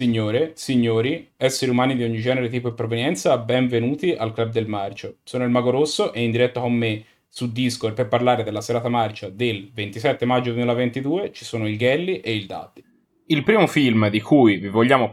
Signore, signori, esseri umani di ogni genere, tipo e provenienza, benvenuti al Club del Marcio. Sono il Mago Rosso e in diretta con me su Discord per parlare della serata marcia del 27 maggio 2022 ci sono il Gelli e il Datti. Il primo film di cui vi vogliamo parlare